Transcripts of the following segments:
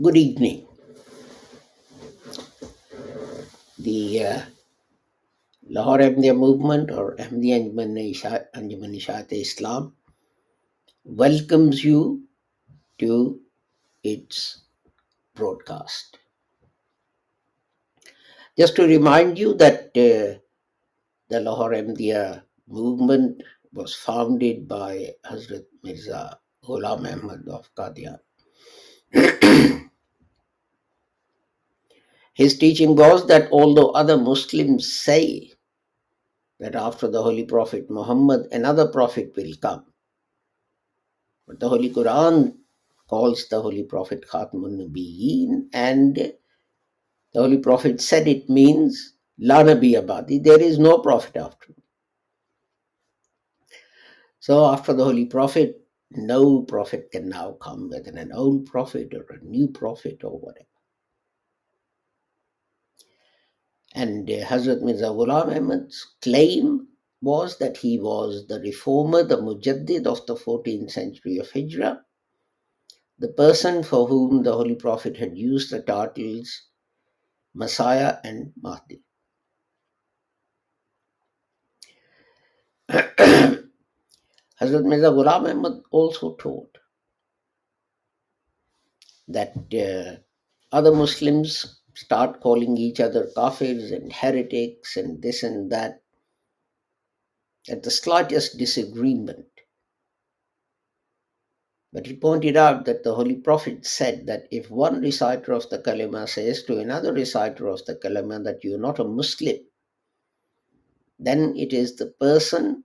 Good evening. The uh, Lahore Ahmadiyya movement or Ahmadiyya Anjuman Ishat Islam welcomes you to its broadcast. Just to remind you that uh, the Lahore Ahmadiyya movement was founded by Hazrat Mirza Ghulam Ahmad of Qadian. His teaching was that although other Muslims say that after the Holy Prophet Muhammad another prophet will come, but the Holy Quran calls the Holy Prophet Khatmun Nabiyyin and the Holy Prophet said it means La Nabi Abadi, there is no prophet after me. So after the Holy Prophet, no prophet can now come, whether an old prophet or a new prophet or whatever. And uh, Hazrat Mirza Ghulam Ahmad's claim was that he was the reformer, the mujaddid of the 14th century of Hijrah, the person for whom the Holy Prophet had used the titles Messiah and Mahdi. Hazrat Mirza Ghulam Ahmad also taught that uh, other Muslims start calling each other kafirs and heretics and this and that at the slightest disagreement. But he pointed out that the Holy Prophet said that if one reciter of the kalima says to another reciter of the kalima that you are not a Muslim, then it is the person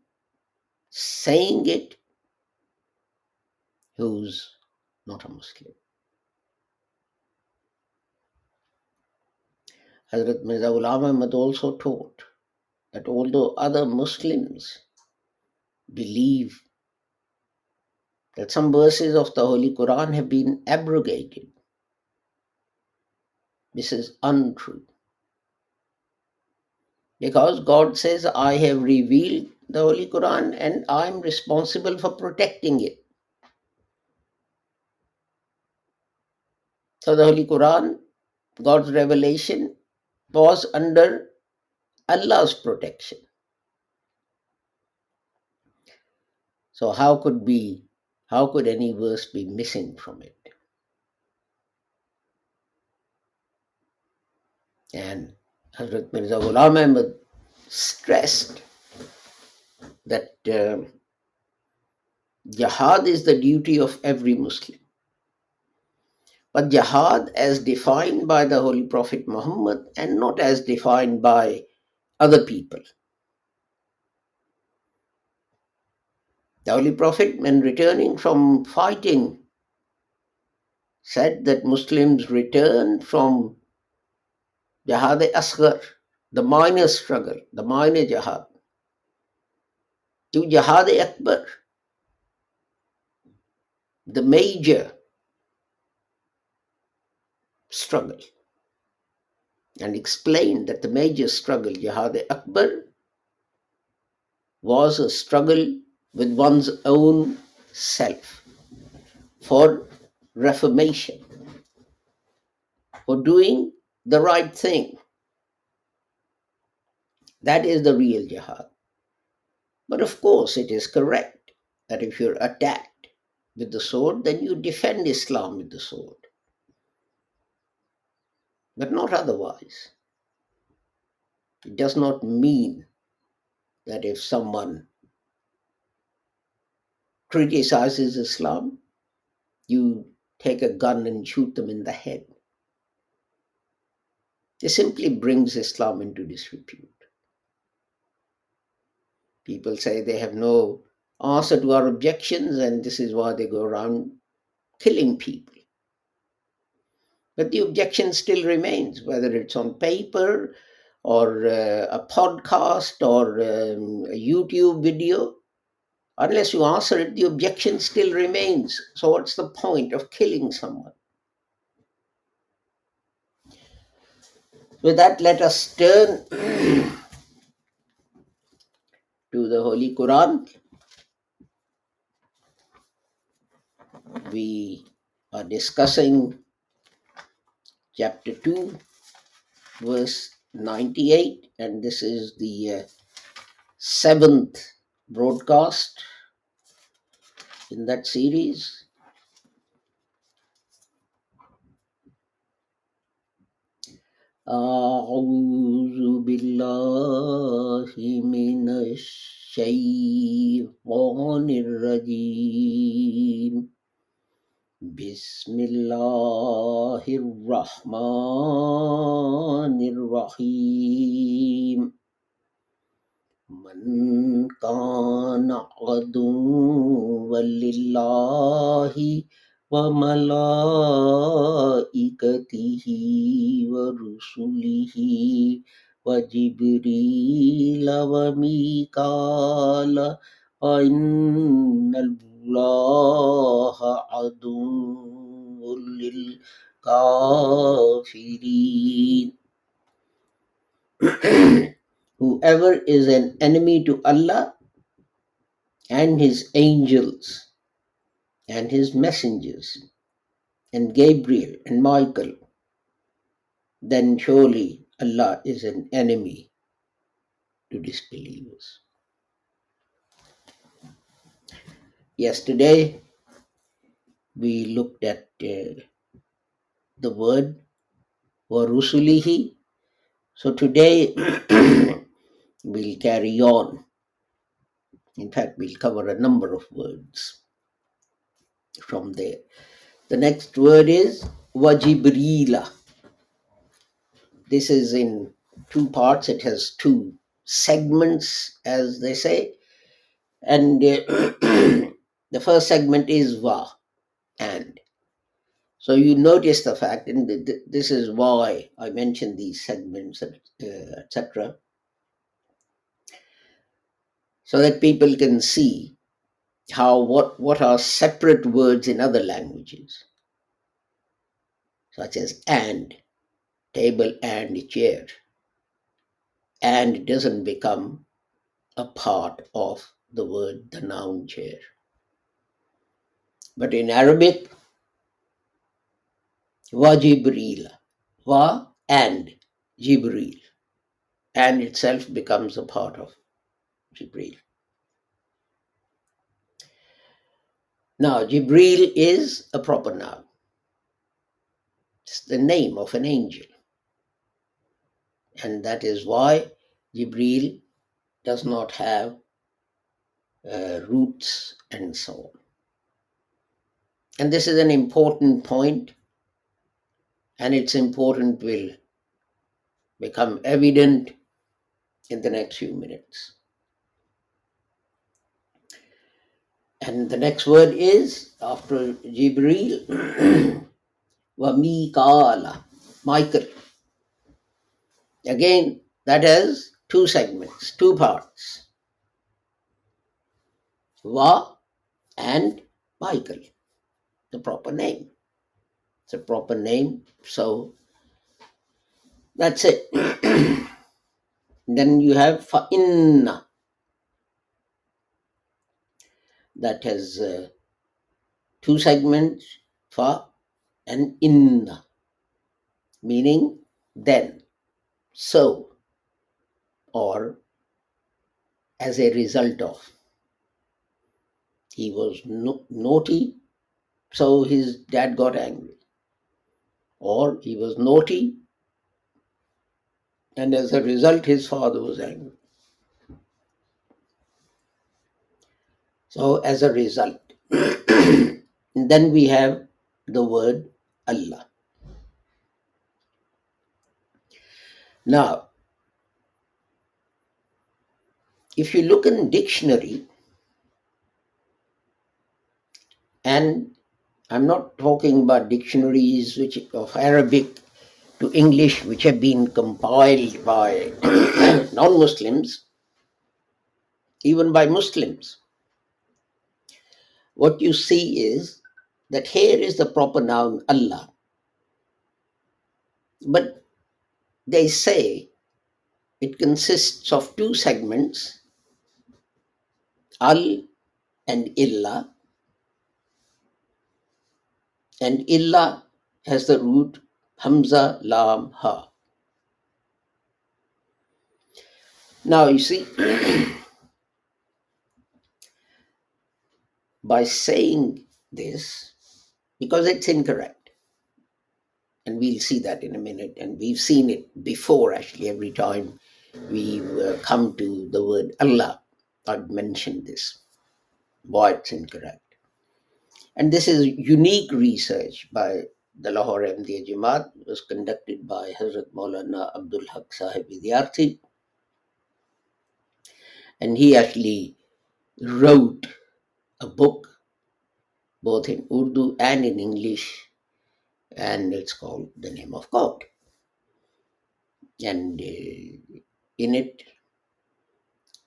saying it who's not a Muslim. Hazrat Mirza Ghulam Ahmad also taught that although other Muslims believe that some verses of the Holy Quran have been abrogated, this is untrue. Because God says, I have revealed the Holy Quran and I am responsible for protecting it. So the Holy Quran, God's revelation, was under Allah's protection. So how could be how could any verse be missing from it? And Hazrat Mirza Ghulam Ahmad stressed that uh, jihad is the duty of every Muslim. But jihad as defined by the Holy Prophet Muhammad and not as defined by other people. The Holy Prophet, when returning from fighting, said that Muslims return from Jihad Asghar, the minor struggle, the minor jihad, to Jihad Akbar, the major struggle and explained that the major struggle, Jihad Akbar, was a struggle with one's own self for reformation, for doing the right thing. That is the real jihad. But of course, it is correct that if you're attacked with the sword, then you defend Islam with the sword but not otherwise. It does not mean that if someone criticizes Islam, you take a gun and shoot them in the head. This simply brings Islam into disrepute. People say they have no answer to our objections, and this is why they go around killing people. But the objection still remains, whether it's on paper or uh, a podcast or um, a YouTube video. Unless you answer it, the objection still remains. So, what's the point of killing someone? With that, let us turn to the Holy Quran. We are discussing chapter 2, verse 98, and this is the uh, seventh broadcast in that series. أعوذ بالله من الشيطان الرجيم بسم الله الرحمن الرحيم. من كان عدوا لله وملائكته ورسله وجبريل وميكال فإن الله عدو للكافرين Whoever is an enemy to Allah and His angels and His messengers and Gabriel and Michael, then surely Allah is an enemy to disbelievers. Yesterday we looked at uh, the word warusulihi. So today we'll carry on. In fact, we'll cover a number of words from there. The next word is wajibrila. This is in two parts, it has two segments, as they say. And uh, the first segment is va and. So you notice the fact, and th- th- this is why I mentioned these segments, uh, etc., so that people can see how what what are separate words in other languages, such as and, table and chair, and doesn't become a part of the word the noun chair. But in Arabic, wa Jibril, wa and Jibril, and itself becomes a part of Jibril. Now, Jibril is a proper noun. It's the name of an angel. And that is why Jibril does not have uh, roots and so on. And this is an important point, and its important will become evident in the next few minutes. And the next word is after Jibril, Wamikala, Michael. Again, that has two segments, two parts. Va and Michael, the proper name. It's a proper name, so that's it. then you have Fa'inna, that has uh, two segments, Fa and Inna, meaning then, so, or as a result of. He was no- naughty, so his dad got angry. Or he was naughty, and as a result, his father was angry. So, as a result, then we have the word Allah. Now, if you look in dictionary, and I'm not talking about dictionaries which of Arabic to English which have been compiled by non-Muslims, even by Muslims. What you see is that here is the proper noun Allah. But they say it consists of two segments, Al and Illa, and Illa has the root Hamza Lam Ha. Now you see, by saying this, because it's incorrect, and we'll see that in a minute, and we've seen it before actually every time we uh, come to the word Allah, I've mentioned this, why it's incorrect. And this is unique research by the Lahore Ahmadiyya Jamaat. It was conducted by Hazrat Maulana Abdul Haq Sahib Vidyarthi. And he actually wrote a book both in Urdu and in English, and it's called The Name of God. And uh, in it,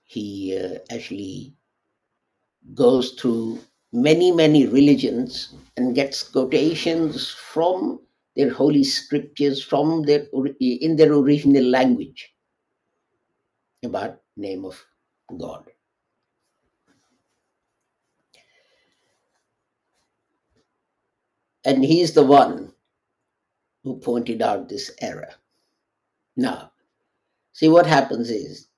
he uh, actually goes through many, many religions and gets quotations from their holy scriptures from their in their original language about name of God. And he is the one who pointed out this error. Now, see what happens is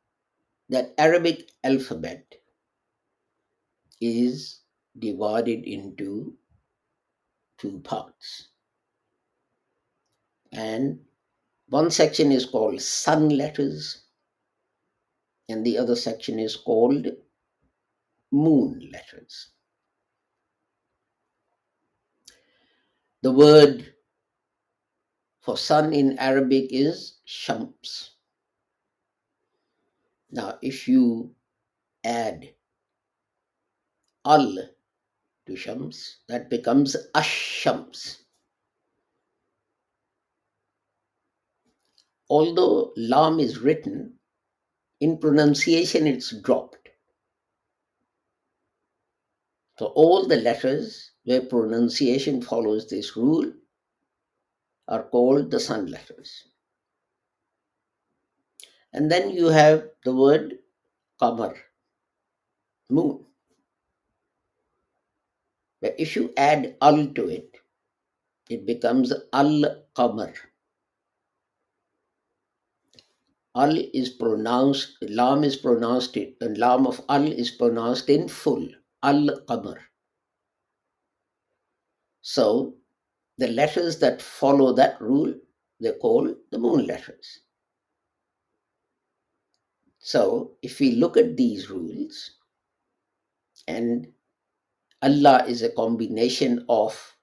that Arabic alphabet is divided into two parts. And one section is called sun letters, and the other section is called moon letters. The word for sun in Arabic is shams. Now, if you add al shams, that becomes ashams. Although lam is written, in pronunciation it's dropped. So all the letters where pronunciation follows this rule are called the sun letters. And then you have the word qamar, moon. But if you add al to it, it becomes al qamar. Al is pronounced, lam is pronounced, and lam of al is pronounced in full, al qamar. So the letters that follow that rule, they're called the moon letters. So if we look at these rules, and Allah is a combination of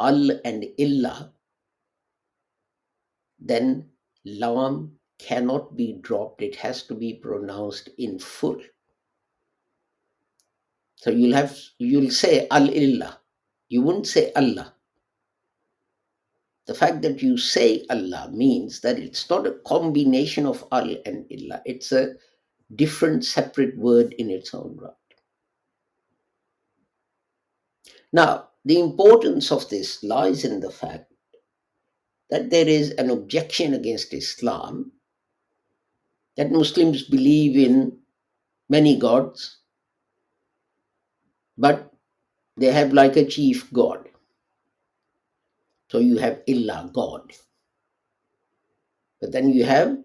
al and illa, then lam cannot be dropped. It has to be pronounced in full. So you'll have you'll say al illa. You wouldn't say Allah. The fact that you say Allah means that it's not a combination of al and illa. It's a different separate word in its own right. Now, the importance of this lies in the fact that there is an objection against Islam that Muslims believe in many gods, but they have like a chief god. So you have Illah, God. But then you have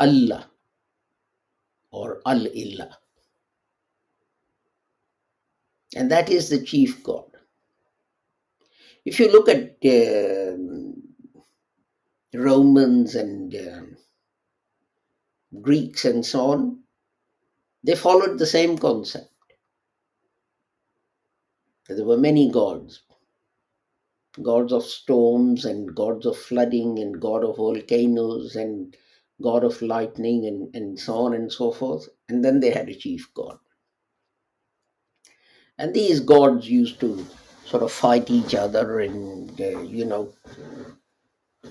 Allah or Al Illah. And that is the chief god. If you look at um, Romans and um, Greeks and so on, they followed the same concept. There were many gods. gods of storms and gods of flooding and god of volcanoes and god of lightning and, and so on and so forth. And then they had a chief god. And these gods used to sort of fight each other and, uh, you know,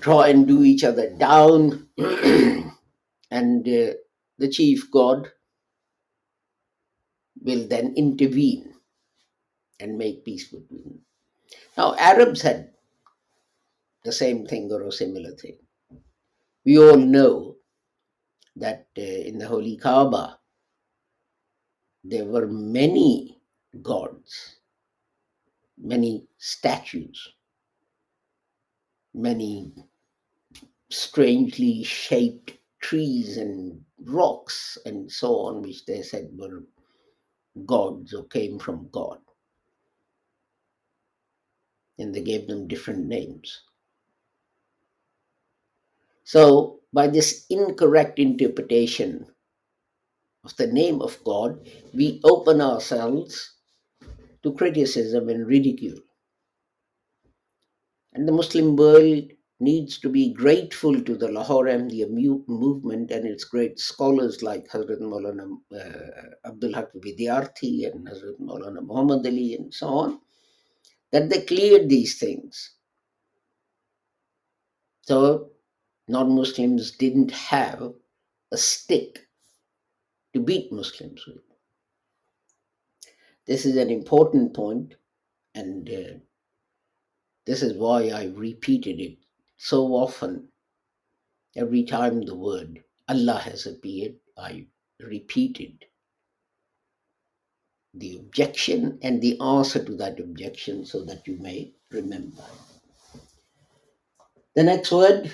try and do each other down. and uh, the chief god will then intervene and make peace between them. Now, Arabs had the same thing or a similar thing. We all know that uh, in the Holy Kaaba, there were many gods, many statues, many strangely shaped trees and rocks and so on, which they said were gods or came from God. And they gave them different names. So, by this incorrect interpretation of the name of God, we open ourselves to criticism and ridicule. And the Muslim world needs to be grateful to the Lahore Ahmadiyya movement and its great scholars like Hazrat Maulana uh, Abdul Haq Vidyarthi and Hazrat Maulana Muhammad Ali and so on, that they cleared these things. So non Muslims didn't have a stick to beat Muslims with. This is an important point, and uh, this is why I repeated it so often. Every time the word Allah has appeared, I repeated the objection and the answer to that objection so that you may remember. The next word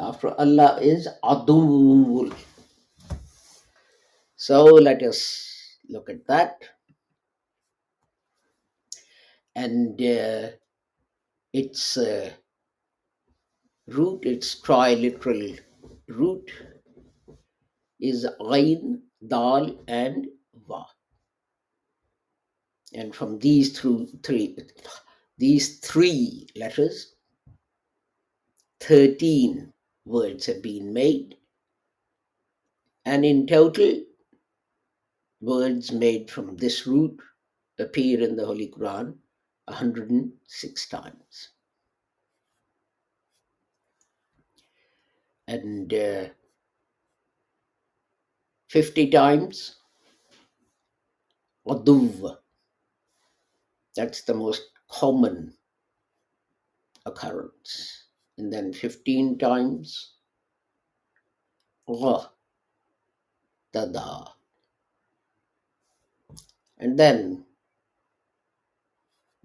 after Allah is Adul. So let us look at that. And uh, its uh, root, its triliteral root is Ain, Dal, and Va. And from these through three, these three letters, 13 words have been made. And in total, words made from this root appear in the Holy Quran 106 times. And uh, 50 times Aduv. That's the most common occurrence. And then 15 times Dada. And then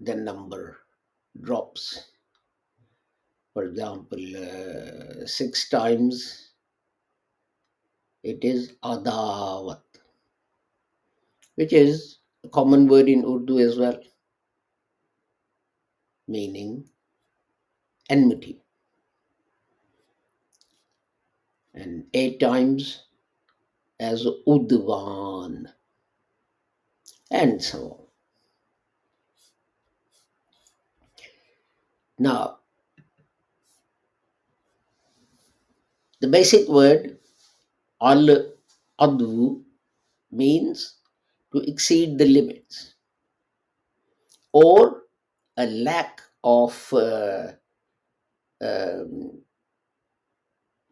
the number drops. For example, uh, six times it is Adawat, which is a common word in Urdu as well, meaning enmity. And eight times as Udvan, and so on. Now, the basic word al advu means to exceed the limits or a lack of uh, um,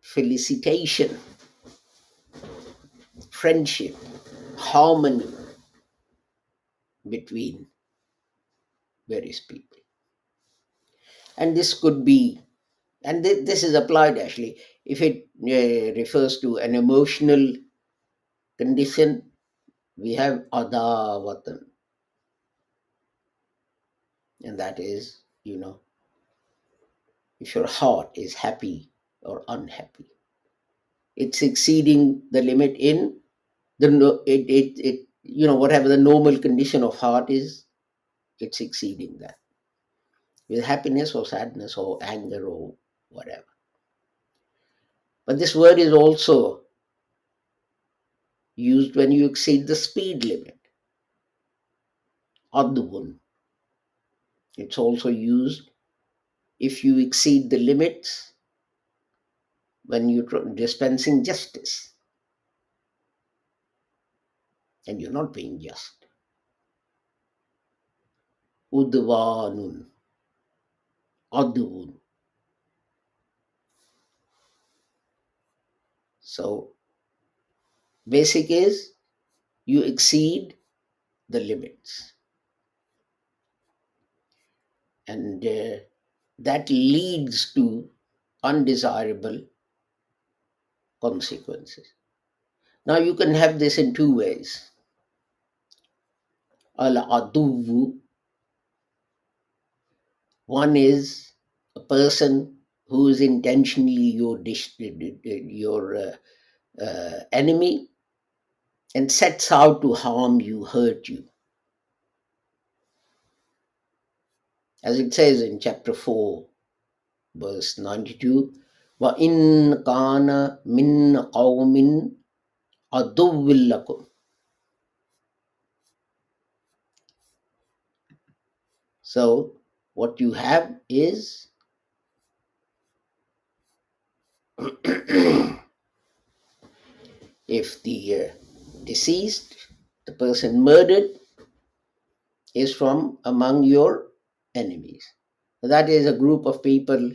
felicitation, friendship, harmony between various people. And this could be, and thi- this is applied actually, if it uh, refers to an emotional condition, we have adawatan. And that is, you know, if your heart is happy or unhappy. It's exceeding the limit in the no- it, it, it you know whatever the normal condition of heart is, it's exceeding that with happiness or sadness or anger or whatever. But this word is also used when you exceed the speed limit. Advun. It's also used if you exceed the limits when you're dispensing justice and you're not being just. Udvanun, advun. So basic is you exceed the limits. And uh, that leads to undesirable consequences. Now you can have this in two ways Al aduvu, one is a person who is intentionally your dis- your uh, uh, enemy and sets out to harm you, hurt you. As it says in chapter 4, verse 92, وَإِن كَانَ مِن قَوْمٍ عَدُوٍّ لَكُمْ So, what you have is if the uh, deceased, the person murdered, is from among your enemies. That is a group of people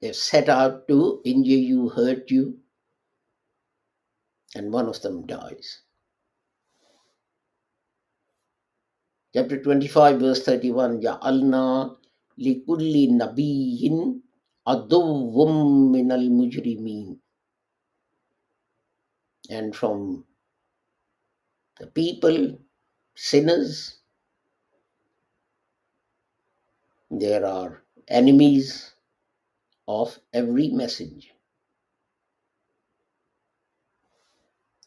they've set out to injure you, hurt you, and one of them dies. Chapter 25, verse 31 ya alna Ja'alna likulli nabiyyin aduwwum minal mujrimin. And from the people, sinners, there are enemies of every messenger,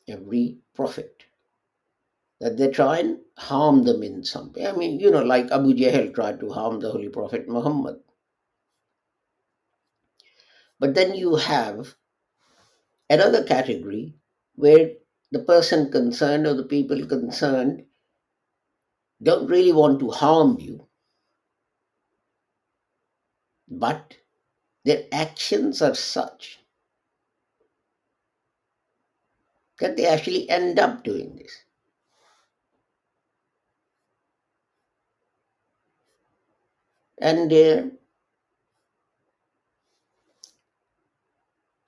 every prophet. That they try and harm them in some way. I mean, you know, like Abu Jahl tried to harm the Holy Prophet Muhammad. But then you have another category where the person concerned or the people concerned don't really want to harm you, but their actions are such that they actually end up doing this. And uh,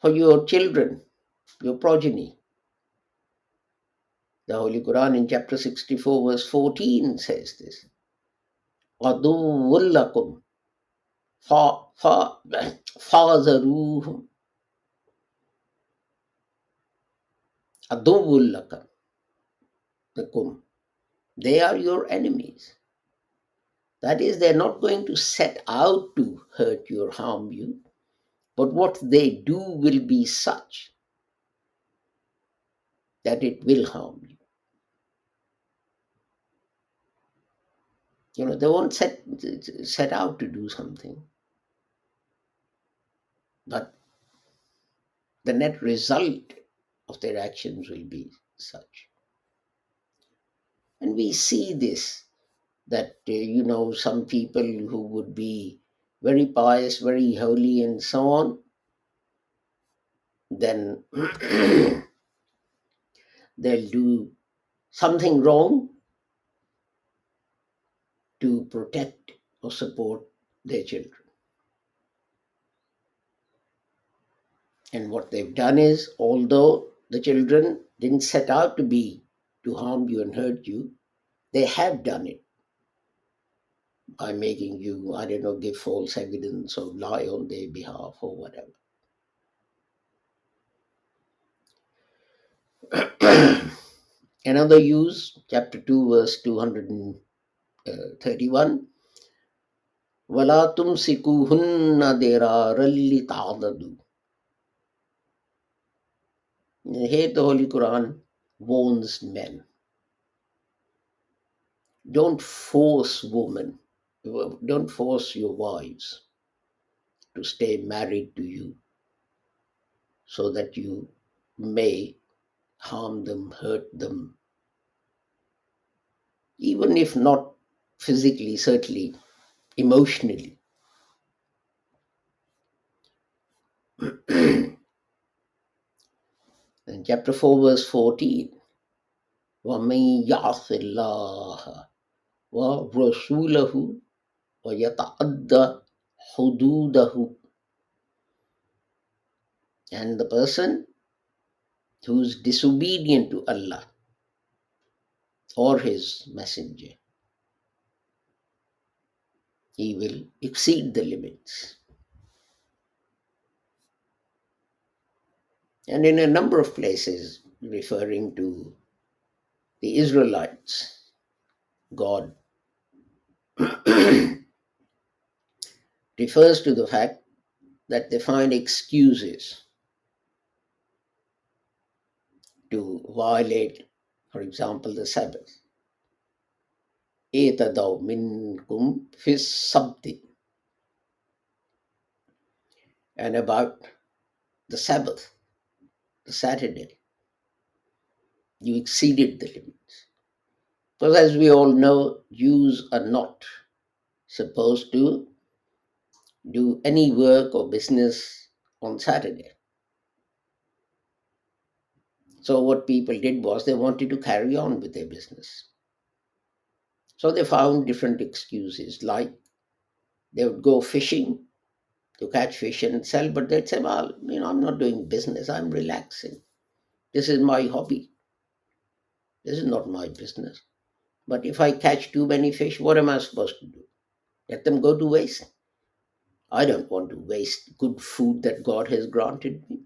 for your children, your progeny, the Holy Quran in chapter 64, verse 14 says this. عَدُوٌّ لَكُمْ fa- fa- فَاذَرُوهُمْ عَدُوٌّ لَكُمْ They are your enemies. That is, they're not going to set out to hurt you or harm you, but what they do will be such that it will harm you. You know, they won't set, set out to do something, but the net result of their actions will be such. And we see this that, uh, you know, some people who would be very pious, very holy, and so on, then they'll do something wrong to protect or support their children. And what they've done is, although the children didn't set out to be to harm you and hurt you, they have done it by making you, I don't know, give false evidence or lie on their behalf or whatever. Another use, chapter 2, verse 231. وَلَا تُمْسِكُوهُنَّ دِرَارًا لِتَعْضَدُوا Here the Holy Quran warns men. Don't force women, don't force your wives to stay married to you so that you may harm them, hurt them, even if not physically, certainly emotionally. In chapter 4, verse 14, وَمَن يَعْصِ اللَّهَ وَرَسُولَهُ وَيَتَعَدَّ حُدُودَهُ And the person who is disobedient to Allah or his messenger, he will exceed the limits. And in a number of places, referring to the Israelites, God refers to the fact that they find excuses to violate, for example, the Sabbath. Fis. And about the Sabbath, the Saturday, you exceeded the limits. Because as we all know, Jews are not supposed to do any work or business on Saturday. So what people did was they wanted to carry on with their business. So they found different excuses, like they would go fishing to catch fish and sell, but they'd say, Well, you know, I'm not doing business, I'm relaxing. This is my hobby. This is not my business. But if I catch too many fish, what am I supposed to do? Let them go to waste. I don't want to waste good food that God has granted me.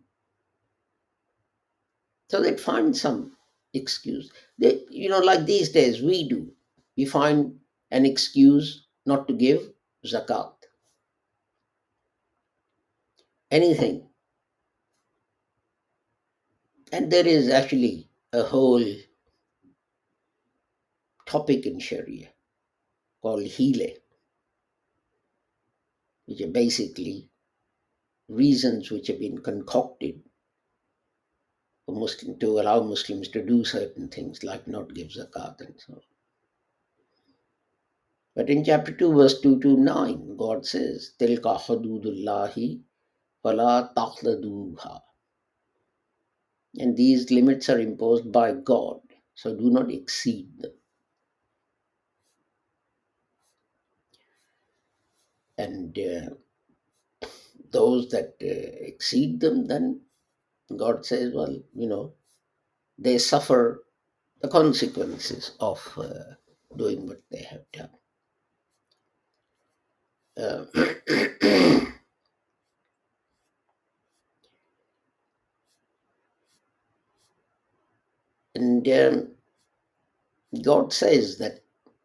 So they'd find some excuse. They, you know, like these days we do. We find an excuse not to give zakat. Anything. And there is actually a whole topic in Sharia called Hile, which are basically reasons which have been concocted for Muslim to allow Muslims to do certain things like not give zakat and so on. But in chapter 2, verse 2 to 9, God says, Tilka hududullahi fala ta'taduha. And these limits are imposed by God, so do not exceed them. And uh, those that uh, exceed them, then God says, well, you know, they suffer the consequences of uh, doing what they have done. Uh, and um, God says that,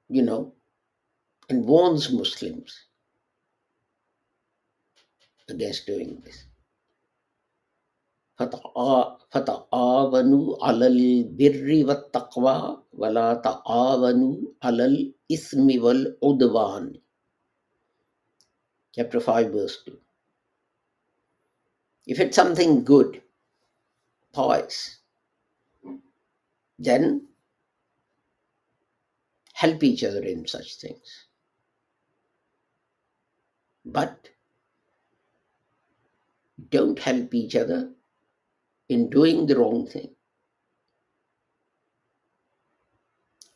you know, and warns Muslims against doing this. فتعا- فتعاونوا على البر والتقوى ولا تعاونوا على الإثم والعدوان chapter 5 verse 2 if it's something good pious then help each other in such things but don't help each other in doing the wrong thing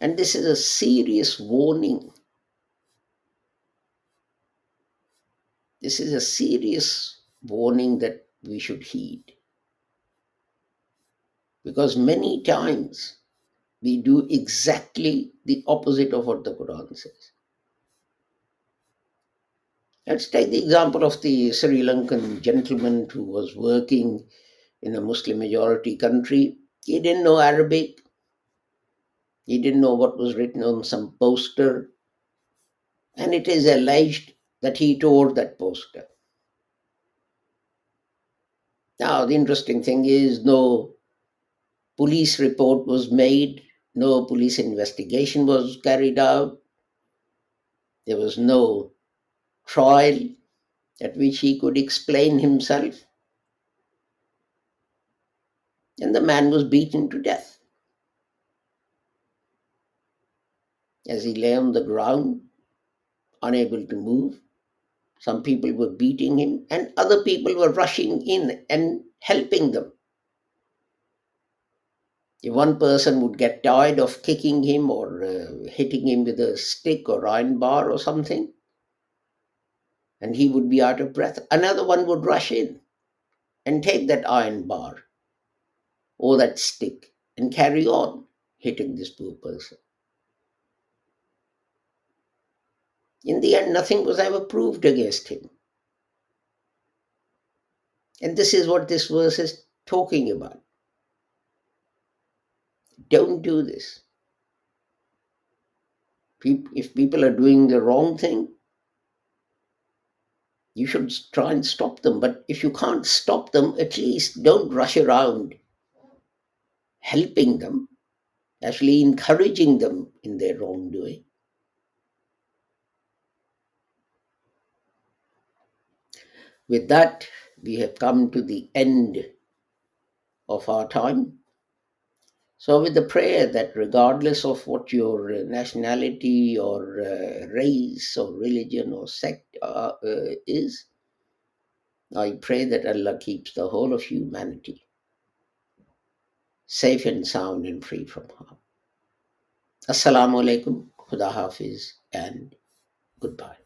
and this is a serious warning This is a serious warning that we should heed. Because many times we do exactly the opposite of what the Quran says. Let's take the example of the Sri Lankan gentleman who was working in a Muslim majority country. He didn't know Arabic. He didn't know what was written on some poster. And it is alleged that he tore that poster. Now, the interesting thing is, no police report was made, no police investigation was carried out, there was no trial at which he could explain himself. And the man was beaten to death. As he lay on the ground, unable to move. Some people were beating him, and other people were rushing in and helping them. If one person would get tired of kicking him or uh, hitting him with a stick or iron bar or something, and he would be out of breath, another one would rush in and take that iron bar or that stick and carry on hitting this poor person. In the end, nothing was ever proved against him. And this is what this verse is talking about. Don't do this. If people are doing the wrong thing, you should try and stop them. But if you can't stop them, at least don't rush around helping them, actually encouraging them in their wrongdoing. With that, we have come to the end of our time. So, with the prayer that regardless of what your nationality or uh, race or religion or sect uh, uh, is, I pray that Allah keeps the whole of humanity safe and sound and free from harm. Assalamu alaikum, Khuda Hafiz, and goodbye.